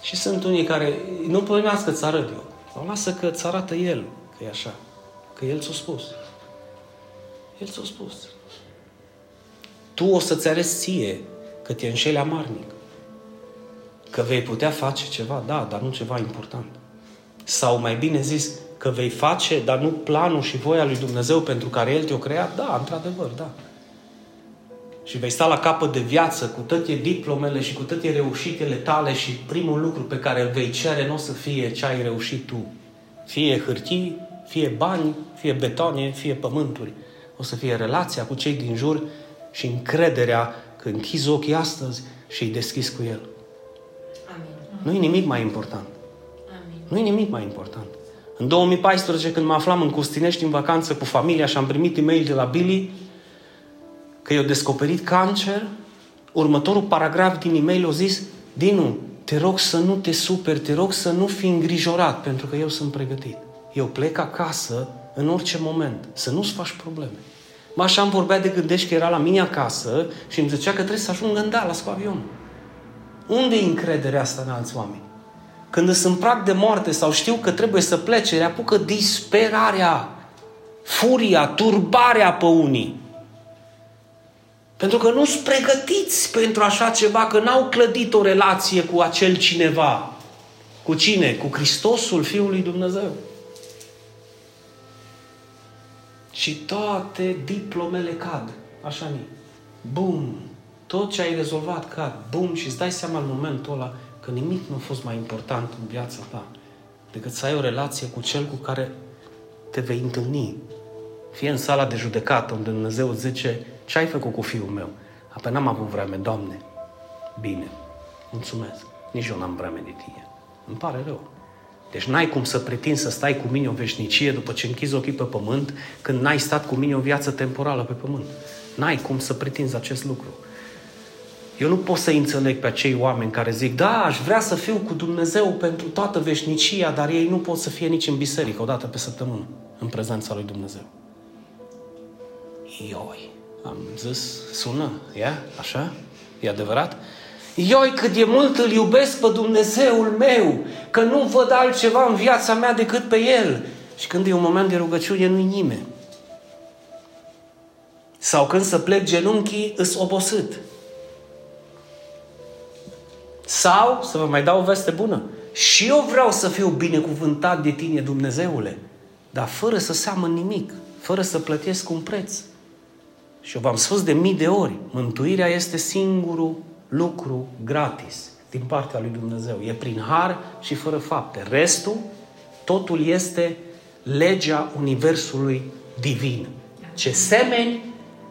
Și sunt unii care nu problemează că ți arăt eu. O lasă că ți arată El că e așa. Că El ți-a spus. El ți-a spus. Tu o să-ți arăți ție că te înșeli amarnic. Că vei putea face ceva, da, dar nu ceva important. Sau mai bine zis, că vei face, dar nu planul și voia lui Dumnezeu pentru care El te-a creat, da, într-adevăr, da. Și vei sta la capăt de viață cu toate diplomele și cu toate reușitele tale și primul lucru pe care îl vei cere nu o să fie ce ai reușit tu. Fie hârtii, fie bani, fie betoane, fie pământuri. O să fie relația cu cei din jur și încrederea că închizi ochii astăzi și îi deschizi cu El. Amin. Nu e nimic mai important. Amin. Nu e nimic mai important. În 2014, când mă aflam în Costinești în vacanță cu familia și am primit e-mail de la Billy că i-a descoperit cancer, următorul paragraf din e-mail a zis Dinu, te rog să nu te superi, te rog să nu fii îngrijorat, pentru că eu sunt pregătit. Eu plec acasă în orice moment, să nu-ți faci probleme. Mă așa am vorbea de gândești că era la mine acasă și îmi zicea că trebuie să ajung în Dallas cu avion. Unde e încrederea asta în alți oameni? Când sunt prag de moarte sau știu că trebuie să plece, le apucă disperarea, furia, turbarea pe unii. Pentru că nu sunt pregătiți pentru așa ceva, că n-au clădit o relație cu acel cineva. Cu cine? Cu Hristosul Fiului Dumnezeu. Și toate diplomele cad. Așa ni. Bum! Tot ce ai rezolvat cad. Bum! Și îți dai seama în momentul ăla că nimic nu a fost mai important în viața ta decât să ai o relație cu Cel cu care te vei întâlni. Fie în sala de judecată, unde Dumnezeu zice, ce ai făcut cu fiul meu? Apoi n-am avut vreme, Doamne. Bine, mulțumesc. Nici eu n-am vreme de tine. Îmi pare rău. Deci n-ai cum să pretinzi să stai cu mine o veșnicie după ce închizi ochii pe pământ, când n-ai stat cu mine o viață temporală pe pământ. N-ai cum să pretinzi acest lucru. Eu nu pot să înțeleg pe acei oameni care zic, da, aș vrea să fiu cu Dumnezeu pentru toată veșnicia, dar ei nu pot să fie nici în biserică o dată pe săptămână, în prezența lui Dumnezeu. Ioi, am zis, sună, ia, așa? E adevărat? Ioi, cât de mult îl iubesc pe Dumnezeul meu, că nu văd altceva în viața mea decât pe El. Și când e un moment de rugăciune, nu-i nimeni. Sau când să plec genunchii, îs obosit. Sau, să vă mai dau o veste bună, și eu vreau să fiu binecuvântat de tine, Dumnezeule, dar fără să seamăn nimic, fără să plătesc un preț. Și eu v-am spus de mii de ori, mântuirea este singurul lucru gratis. din partea lui Dumnezeu. E prin har și fără fapte. Restul, totul este legea Universului divin. Ce semeni,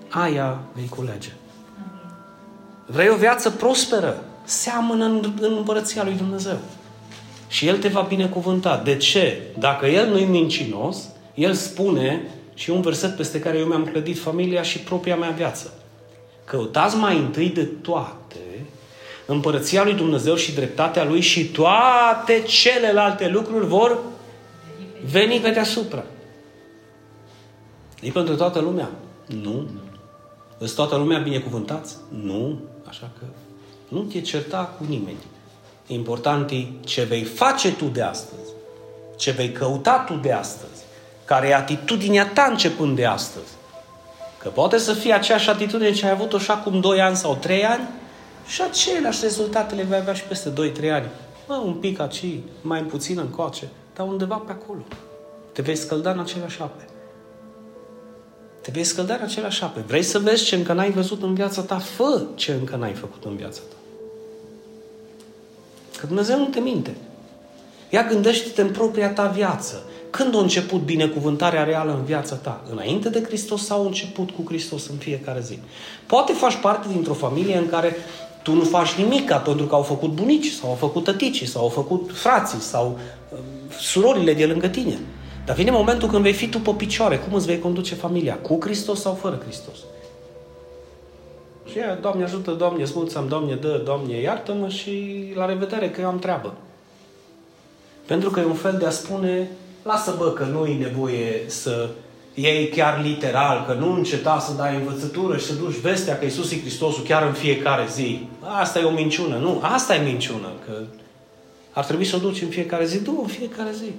aia vei culege. Vrei o viață prosperă? Seamănă în, în împărăția lui Dumnezeu. Și El te va binecuvânta. De ce? Dacă El nu-i mincinos, El spune, și un verset peste care eu mi-am clădit familia și propria mea viață. Căutați mai întâi de toate împărăția lui Dumnezeu și dreptatea lui și toate celelalte lucruri vor veni pe deasupra. E pentru toată lumea? Nu. Îți toată lumea binecuvântați? Nu. Așa că nu te certa cu nimeni. Important e ce vei face tu de astăzi, ce vei căuta tu de astăzi, care e atitudinea ta începând de astăzi. Că poate să fie aceeași atitudine ce ai avut-o și acum 2 ani sau 3 ani și aceleași rezultate le vei avea și peste 2-3 ani. Mă, un pic aici, mai puțin încoace, dar undeva pe acolo. Te vei scălda în aceleași ape. Te vei scălda în aceleași ape. Vrei să vezi ce încă n-ai văzut în viața ta? Fă ce încă n-ai făcut în viața ta. Că Dumnezeu nu te minte. Ia gândește-te în propria ta viață. Când a început binecuvântarea reală în viața ta? Înainte de Hristos sau a început cu Hristos în fiecare zi? Poate faci parte dintr-o familie în care tu nu faci nimic pentru că au făcut bunici, sau au făcut tăticii, sau au făcut frații, sau uh, surorile de lângă tine. Dar vine momentul când vei fi tu pe picioare. Cum îți vei conduce familia? Cu Hristos sau fără Hristos? Și ea, Doamne ajută, Doamne, smulțam, Doamne dă, Doamne iartă-mă și la revedere că eu am treabă. Pentru că e un fel de a spune, lasă bă că nu e nevoie să iei chiar literal, că nu înceta să dai învățătură și să duci vestea că Isus e Hristosul chiar în fiecare zi. Asta e o minciună. Nu, asta e minciună, că ar trebui să o duci în fiecare zi. Du, în fiecare zi.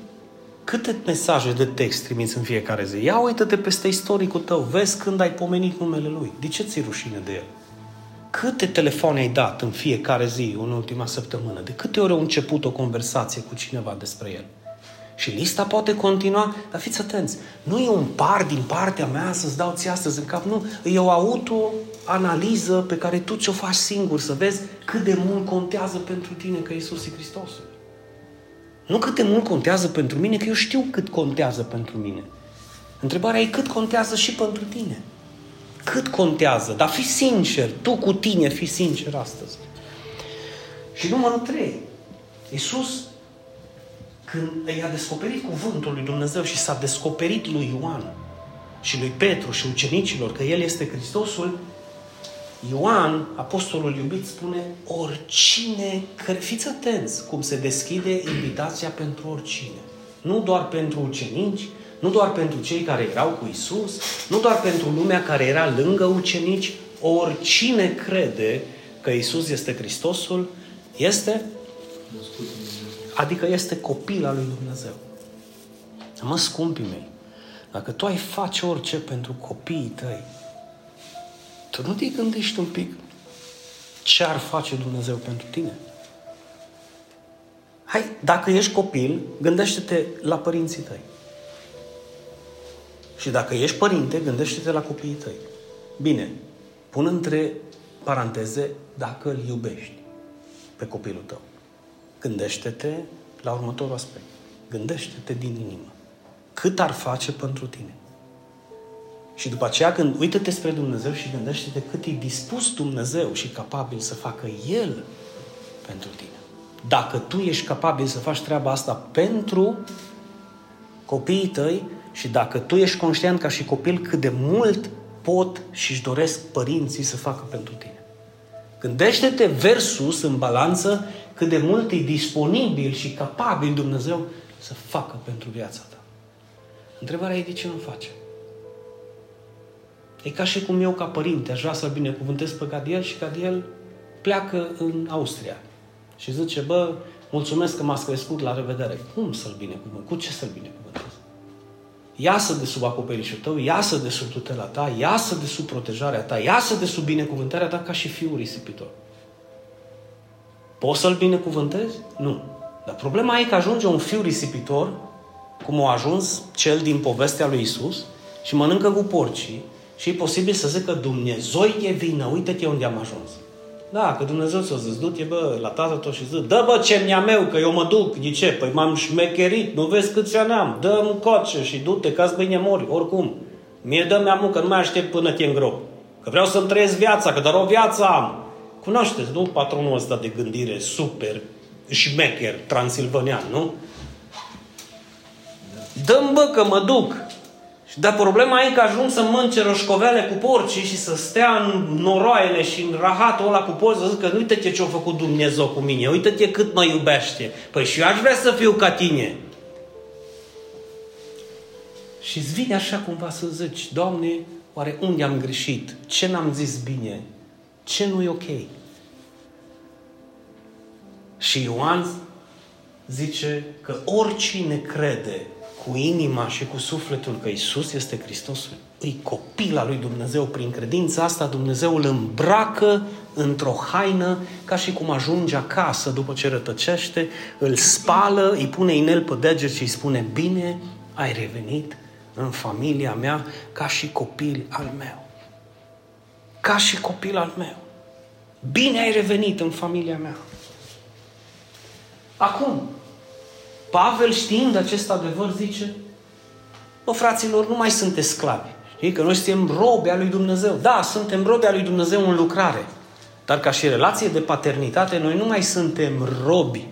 Câte mesaje de text trimiți în fiecare zi? Ia uită-te peste istoricul tău, vezi când ai pomenit numele Lui. De ce ți rușine de El? Câte telefoane ai dat în fiecare zi, în ultima săptămână? De câte ori au început o conversație cu cineva despre El? Și lista poate continua, dar fiți atenți, nu e un par din partea mea să-ți dau ție astăzi în cap, nu, e o autoanaliză pe care tu ți-o faci singur, să vezi cât de mult contează pentru tine că Isus e Hristosul. Nu cât de mult contează pentru mine, că eu știu cât contează pentru mine. Întrebarea e cât contează și pentru tine. Cât contează? Dar fi sincer, tu cu tine fi sincer astăzi. Și numărul 3. Iisus, când i-a descoperit cuvântul lui Dumnezeu și s-a descoperit lui Ioan și lui Petru și ucenicilor că El este Hristosul, Ioan, apostolul iubit, spune oricine, că fiți atenți cum se deschide invitația pentru oricine. Nu doar pentru ucenici, nu doar pentru cei care erau cu Isus, nu doar pentru lumea care era lângă ucenici, oricine crede că Isus este Hristosul, este adică este copil al lui Dumnezeu. Mă, scumpii mei, dacă tu ai face orice pentru copiii tăi, tu nu te gândești un pic ce ar face Dumnezeu pentru tine? Hai, dacă ești copil, gândește-te la părinții tăi. Și dacă ești părinte, gândește-te la copiii tăi. Bine, pun între paranteze dacă îl iubești pe copilul tău. Gândește-te la următorul aspect. Gândește-te din inimă. Cât ar face pentru tine? Și după aceea când uită-te spre Dumnezeu și gândește-te cât e dispus Dumnezeu și capabil să facă El pentru tine. Dacă tu ești capabil să faci treaba asta pentru copiii tăi și dacă tu ești conștient ca și copil cât de mult pot și își doresc părinții să facă pentru tine. Gândește-te versus în balanță cât de mult e disponibil și capabil Dumnezeu să facă pentru viața ta. Întrebarea e de ce nu face? E ca și cum eu, ca părinte, aș vrea să-l binecuvântez pe Gadiel și Gadiel pleacă în Austria. Și zice, bă, mulțumesc că m-ați crescut, la revedere. Cum să-l binecuvântez? Cu ce să-l binecuvântez? Iasă de sub acoperișul tău, iasă de sub tutela ta, iasă de sub protejarea ta, iasă de sub binecuvântarea ta ca și fiul risipitor. Poți să-l binecuvântezi? Nu. Dar problema e că ajunge un fiu risipitor, cum a ajuns cel din povestea lui Isus, și mănâncă cu porcii și e posibil să zică Dumnezeu e vină, uite-te unde am ajuns. Da, că Dumnezeu s-a zis, du-te, bă, la tata tot și zic, dă, bă, ce mi meu, că eu mă duc. De ce? Păi m-am șmecherit, nu vezi câți ani am. Dă-mi coace și du-te, ca bine mori, oricum. Mie dă mi că nu mai aștept până te îngrop. Că vreau să-mi trăiesc viața, că doar o viață am. Cunoașteți, nu? Patronul ăsta de gândire super șmecher, transilvanian, nu? Dăm bă că mă duc. Dar problema e că ajung să mănânce roșcovele cu porci și să stea în noroaiele și în rahatul ăla cu porci să zică, uite-te ce-a făcut Dumnezeu cu mine, uite-te cât mă iubește. Păi și eu aș vrea să fiu ca tine. Și îți vine așa cumva să zici, Doamne, oare unde am greșit? Ce n-am zis bine? Ce nu e ok? Și Ioan zice că oricine crede cu inima și cu sufletul că Isus este Hristosul, îi copil al lui Dumnezeu. Prin credința asta Dumnezeu îl îmbracă într-o haină ca și cum ajunge acasă după ce rătăcește, îl spală, îi pune inel pe deget și îi spune bine, ai revenit în familia mea ca și copil al meu. Ca și copil al meu. Bine ai revenit în familia mea. Acum, Pavel știind acest adevăr zice, bă, fraților, nu mai sunteți sclavi. Știi? Că noi suntem robe a lui Dumnezeu. Da, suntem robe a lui Dumnezeu în lucrare. Dar ca și relație de paternitate, noi nu mai suntem robi,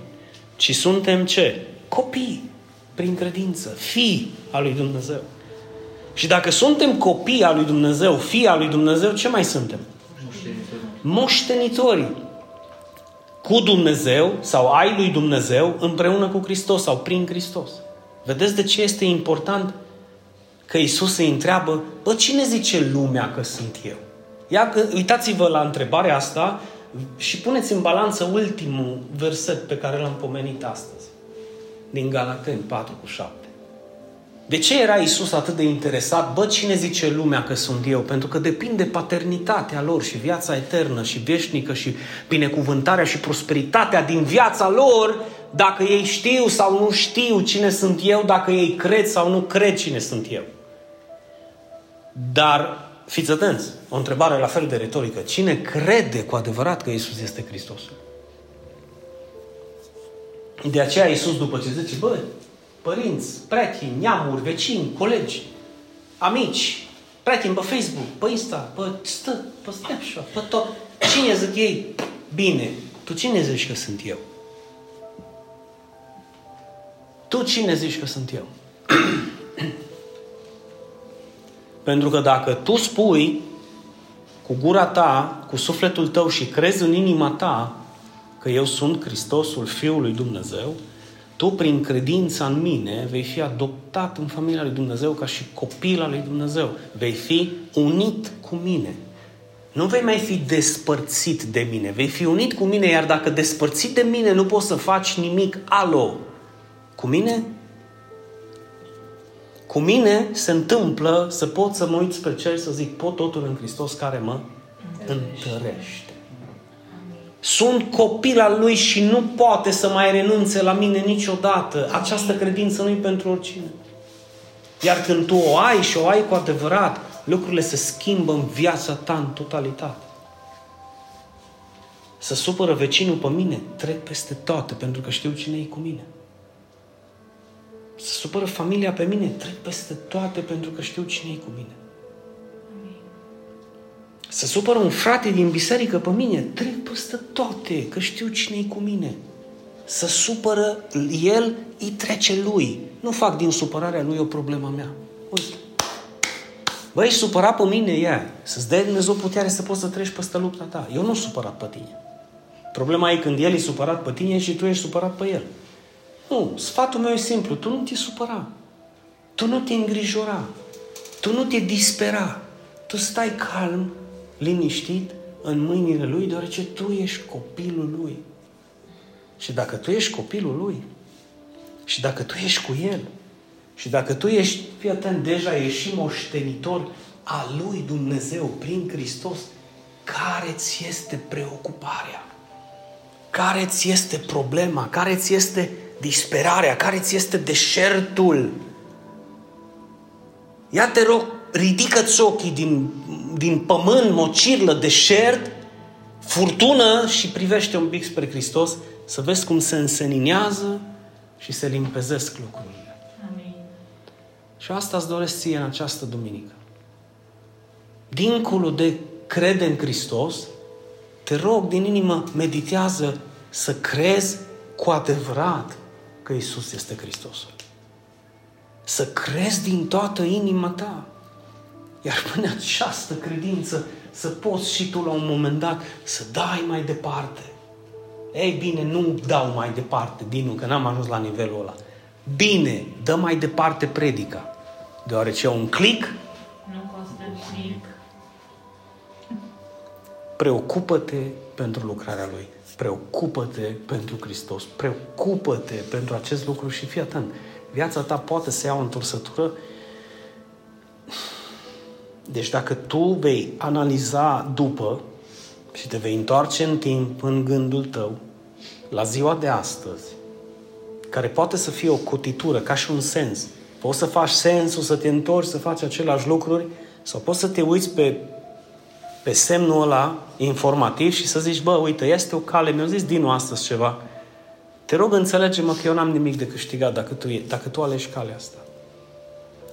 ci suntem ce? Copii, prin credință, fii al lui Dumnezeu. Și dacă suntem copii al lui Dumnezeu, fii al lui Dumnezeu, ce mai suntem? Moștenitori. Moștenitori cu Dumnezeu sau ai lui Dumnezeu împreună cu Hristos sau prin Hristos. Vedeți de ce este important că Isus îi întreabă, bă, cine zice lumea că sunt eu? Ia, uitați-vă la întrebarea asta și puneți în balanță ultimul verset pe care l-am pomenit astăzi. Din Galateni 4 cu 7. De ce era Isus atât de interesat? Bă, cine zice lumea că sunt eu? Pentru că depinde paternitatea lor și viața eternă și veșnică și binecuvântarea și prosperitatea din viața lor dacă ei știu sau nu știu cine sunt eu, dacă ei cred sau nu cred cine sunt eu. Dar fiți atenți, o întrebare la fel de retorică. Cine crede cu adevărat că Isus este Hristosul? De aceea Isus după ce zice, bă, părinți, prieteni, neamuri, vecini, colegi, amici, prieteni pe Facebook, pe Insta, pe stă, pe Snapchat, pe tot. Cine zic ei? Bine, tu cine zici că sunt eu? Tu cine zici că sunt eu? Pentru că dacă tu spui cu gura ta, cu sufletul tău și crezi în inima ta că eu sunt Hristosul Fiului Dumnezeu, tu, prin credința în mine, vei fi adoptat în familia lui Dumnezeu ca și copil al lui Dumnezeu. Vei fi unit cu mine. Nu vei mai fi despărțit de mine, vei fi unit cu mine, iar dacă despărțit de mine nu poți să faci nimic alo. Cu mine? Cu mine se întâmplă să pot să mă uit spre cer și să zic pot totul în Hristos care mă întărește. întărește. Sunt copil al lui și nu poate să mai renunțe la mine niciodată. Această credință nu e pentru oricine. Iar când tu o ai și o ai cu adevărat, lucrurile se schimbă în viața ta în totalitate. Să supără vecinul pe mine, trec peste toate, pentru că știu cine e cu mine. Să supără familia pe mine, trec peste toate, pentru că știu cine e cu mine. Să supără un frate din biserică pe mine, trec peste toate, că știu cine e cu mine. Să supără el, îi trece lui. Nu fac din supărarea lui o problemă mea. Uite. Băi, ești supărat pe mine, ia. Să-ți dea Dumnezeu putere să poți să treci peste lupta ta. Eu nu sunt supărat pe tine. Problema e când el e supărat pe tine și tu ești supărat pe el. Nu, sfatul meu e simplu. Tu nu te supăra. Tu nu te îngrijora. Tu nu te dispera. Tu stai calm liniștit în mâinile Lui, deoarece tu ești copilul Lui. Și dacă tu ești copilul Lui, și dacă tu ești cu El, și dacă tu ești, fii atent, deja ești și moștenitor a Lui Dumnezeu prin Hristos, care ți este preocuparea? Care ți este problema? Care ți este disperarea? Care ți este deșertul? Ia te rog, ridică-ți ochii din din pământ, mocirlă, deșert furtună și privește un pic spre Hristos să vezi cum se înseninează și se limpezesc lucrurile. Amin. Și asta îți doresc ție în această duminică. Dincolo de crede în Hristos, te rog din inimă, meditează să crezi cu adevărat că Isus este Hristosul. Să crezi din toată inima ta. Iar până această credință să poți și tu la un moment dat să dai mai departe. Ei bine, nu dau mai departe, Dinu, că n-am ajuns la nivelul ăla. Bine, dă mai departe predica. Deoarece un click nu costă nimic. Preocupă-te pentru lucrarea Lui. Preocupă-te pentru Hristos. Preocupă-te pentru acest lucru și fii atent. Viața ta poate să ia o întorsătură deci dacă tu vei analiza după și te vei întoarce în timp, în gândul tău, la ziua de astăzi, care poate să fie o cotitură, ca și un sens. Poți să faci sensul, să te întorci, să faci aceleași lucruri, sau poți să te uiți pe, pe semnul ăla informativ și să zici, bă, uite, este o cale, mi-a zis din astăzi ceva. Te rog, înțelege-mă că eu n-am nimic de câștigat dacă tu, dacă tu alegi calea asta.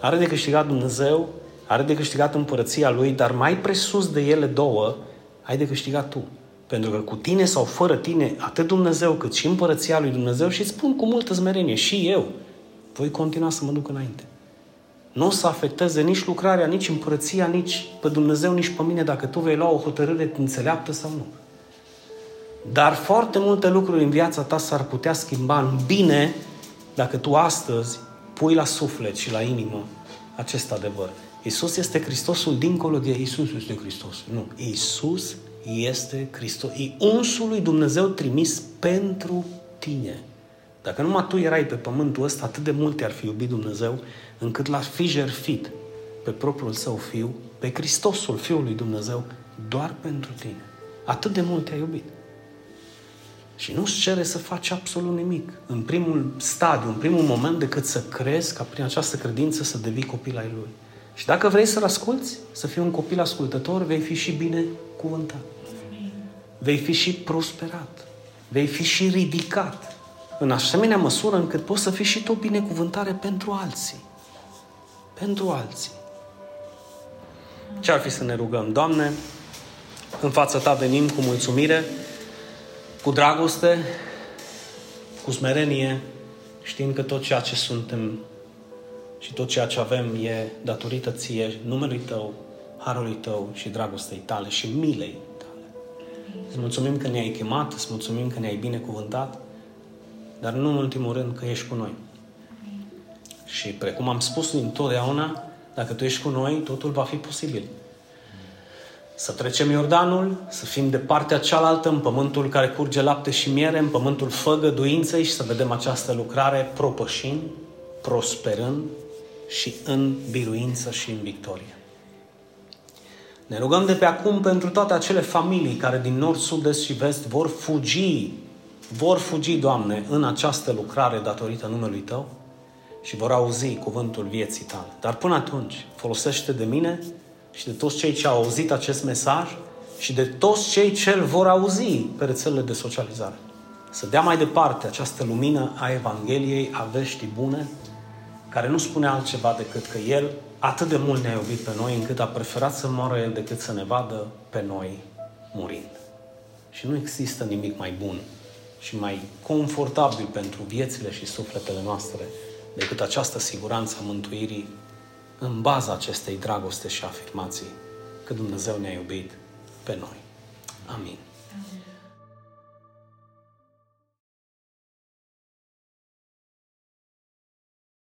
Are de câștigat Dumnezeu are de câștigat împărăția lui, dar mai presus de ele două, ai de câștigat tu. Pentru că cu tine sau fără tine, atât Dumnezeu cât și împărăția lui Dumnezeu, și spun cu multă smerenie, și eu, voi continua să mă duc înainte. Nu o să afecteze nici lucrarea, nici împărăția, nici pe Dumnezeu, nici pe mine, dacă tu vei lua o hotărâre înțeleaptă sau nu. Dar foarte multe lucruri în viața ta s-ar putea schimba în bine dacă tu astăzi pui la suflet și la inimă acest adevăr. Isus este Hristosul dincolo de Isus este Hristos. Nu. Isus este Hristos. E unsul lui Dumnezeu trimis pentru tine. Dacă numai tu erai pe pământul ăsta, atât de mult ar fi iubit Dumnezeu, încât l-ar fi jerfit pe propriul său fiu, pe Hristosul Fiului Dumnezeu, doar pentru tine. Atât de mult te-a iubit. Și nu-ți cere să faci absolut nimic în primul stadiu, în primul moment, decât să crezi ca prin această credință să devii copil ai Lui. Și dacă vrei să-L asculți, să fii un copil ascultător, vei fi și bine cuvântat. Vei fi și prosperat. Vei fi și ridicat. În asemenea măsură încât poți să fii și tu binecuvântare pentru alții. Pentru alții. Ce ar fi să ne rugăm? Doamne, în fața Ta venim cu mulțumire, cu dragoste, cu smerenie, știind că tot ceea ce suntem și tot ceea ce avem e datorită ție, numelui tău, harului tău și dragostei tale și milei tale. Îți mulțumim că ne-ai chemat, îți mulțumim că ne-ai binecuvântat, dar nu în ultimul rând că ești cu noi. Și precum am spus întotdeauna, dacă tu ești cu noi, totul va fi posibil. Să trecem Iordanul, să fim de partea cealaltă, în pământul care curge lapte și miere, în pământul făgăduinței și să vedem această lucrare propășind, prosperând și în biruință și în victorie. Ne rugăm de pe acum pentru toate acele familii care din nord, sud, est și vest vor fugi, vor fugi, Doamne, în această lucrare datorită numelui Tău și vor auzi cuvântul vieții Tale. Dar până atunci, folosește de mine și de toți cei ce au auzit acest mesaj și de toți cei ce îl vor auzi pe rețelele de socializare. Să dea mai departe această lumină a Evangheliei, a veștii bune, care nu spune altceva decât că El atât de mult ne-a iubit pe noi încât a preferat să moară El decât să ne vadă pe noi murind. Și nu există nimic mai bun și mai confortabil pentru viețile și sufletele noastre decât această siguranță a mântuirii în baza acestei dragoste și afirmații că Dumnezeu ne-a iubit pe noi. Amin. Amin.